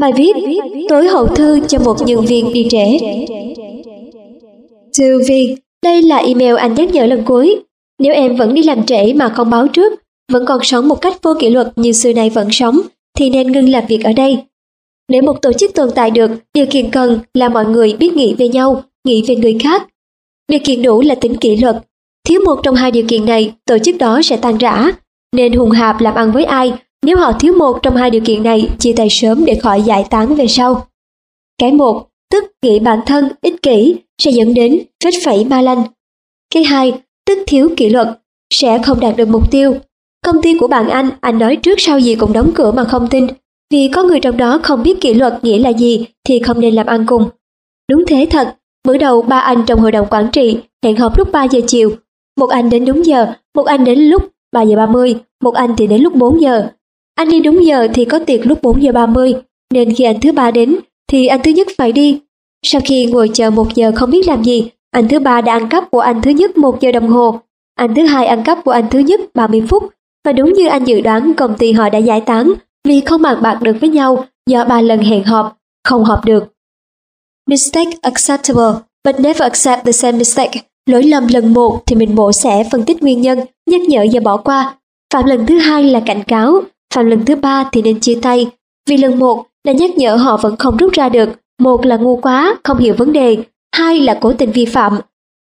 Bài viết Tối hậu thư cho một nhân viên đi trễ Thư viên, đây là email anh nhắc nhở lần cuối. Nếu em vẫn đi làm trễ mà không báo trước, vẫn còn sống một cách vô kỷ luật như xưa nay vẫn sống, thì nên ngưng làm việc ở đây. Để một tổ chức tồn tại được, điều kiện cần là mọi người biết nghĩ về nhau, nghĩ về người khác. Điều kiện đủ là tính kỷ luật. Thiếu một trong hai điều kiện này, tổ chức đó sẽ tan rã. Nên hùng hạp làm ăn với ai, nếu họ thiếu một trong hai điều kiện này, chia tay sớm để khỏi giải tán về sau. Cái một, tức nghĩ bản thân ích kỷ sẽ dẫn đến vết phẩy ma lanh. Cái hai, tức thiếu kỷ luật, sẽ không đạt được mục tiêu. Công ty của bạn anh, anh nói trước sau gì cũng đóng cửa mà không tin, vì có người trong đó không biết kỷ luật nghĩa là gì thì không nên làm ăn cùng. Đúng thế thật, bữa đầu ba anh trong hội đồng quản trị hẹn họp lúc 3 giờ chiều. Một anh đến đúng giờ, một anh đến lúc 3 giờ 30, một anh thì đến lúc 4 giờ. Anh đi đúng giờ thì có tiệc lúc 4 giờ 30, nên khi anh thứ ba đến thì anh thứ nhất phải đi. Sau khi ngồi chờ một giờ không biết làm gì, anh thứ ba đã ăn cắp của anh thứ nhất một giờ đồng hồ. Anh thứ hai ăn cắp của anh thứ nhất 30 phút. Và đúng như anh dự đoán công ty họ đã giải tán vì không bàn bạc được với nhau do ba lần hẹn họp, không họp được. Mistake acceptable, but never accept the same mistake. Lỗi lầm lần một thì mình mổ sẽ phân tích nguyên nhân, nhắc nhở và bỏ qua. Phạm lần thứ hai là cảnh cáo, phạm lần thứ ba thì nên chia tay. Vì lần một là nhắc nhở họ vẫn không rút ra được, một là ngu quá, không hiểu vấn đề, hai là cố tình vi phạm.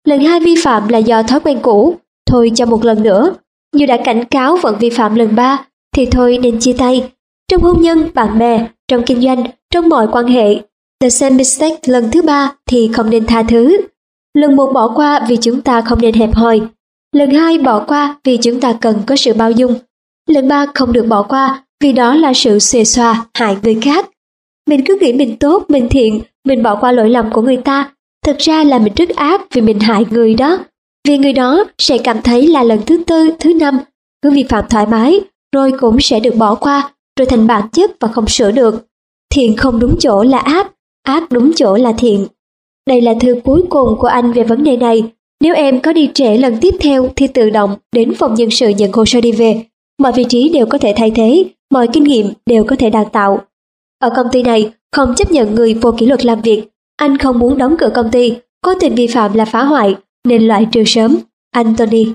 Lần hai vi phạm là do thói quen cũ, thôi cho một lần nữa. Như đã cảnh cáo vẫn vi phạm lần ba, thì thôi nên chia tay. Trong hôn nhân, bạn bè, trong kinh doanh, trong mọi quan hệ, the same mistake lần thứ ba thì không nên tha thứ. Lần một bỏ qua vì chúng ta không nên hẹp hòi. Lần hai bỏ qua vì chúng ta cần có sự bao dung. Lần ba không được bỏ qua vì đó là sự xề xòa hại người khác. Mình cứ nghĩ mình tốt, mình thiện, mình bỏ qua lỗi lầm của người ta. Thực ra là mình rất ác vì mình hại người đó. Vì người đó sẽ cảm thấy là lần thứ tư, thứ năm, cứ vi phạm thoải mái, rồi cũng sẽ được bỏ qua, rồi thành bản chất và không sửa được. Thiện không đúng chỗ là ác, ác đúng chỗ là thiện. Đây là thư cuối cùng của anh về vấn đề này. Nếu em có đi trễ lần tiếp theo thì tự động đến phòng nhân sự nhận hồ sơ đi về. Mọi vị trí đều có thể thay thế, mọi kinh nghiệm đều có thể đào tạo. Ở công ty này, không chấp nhận người vô kỷ luật làm việc. Anh không muốn đóng cửa công ty, có tình vi phạm là phá hoại, nên loại trừ sớm. Anthony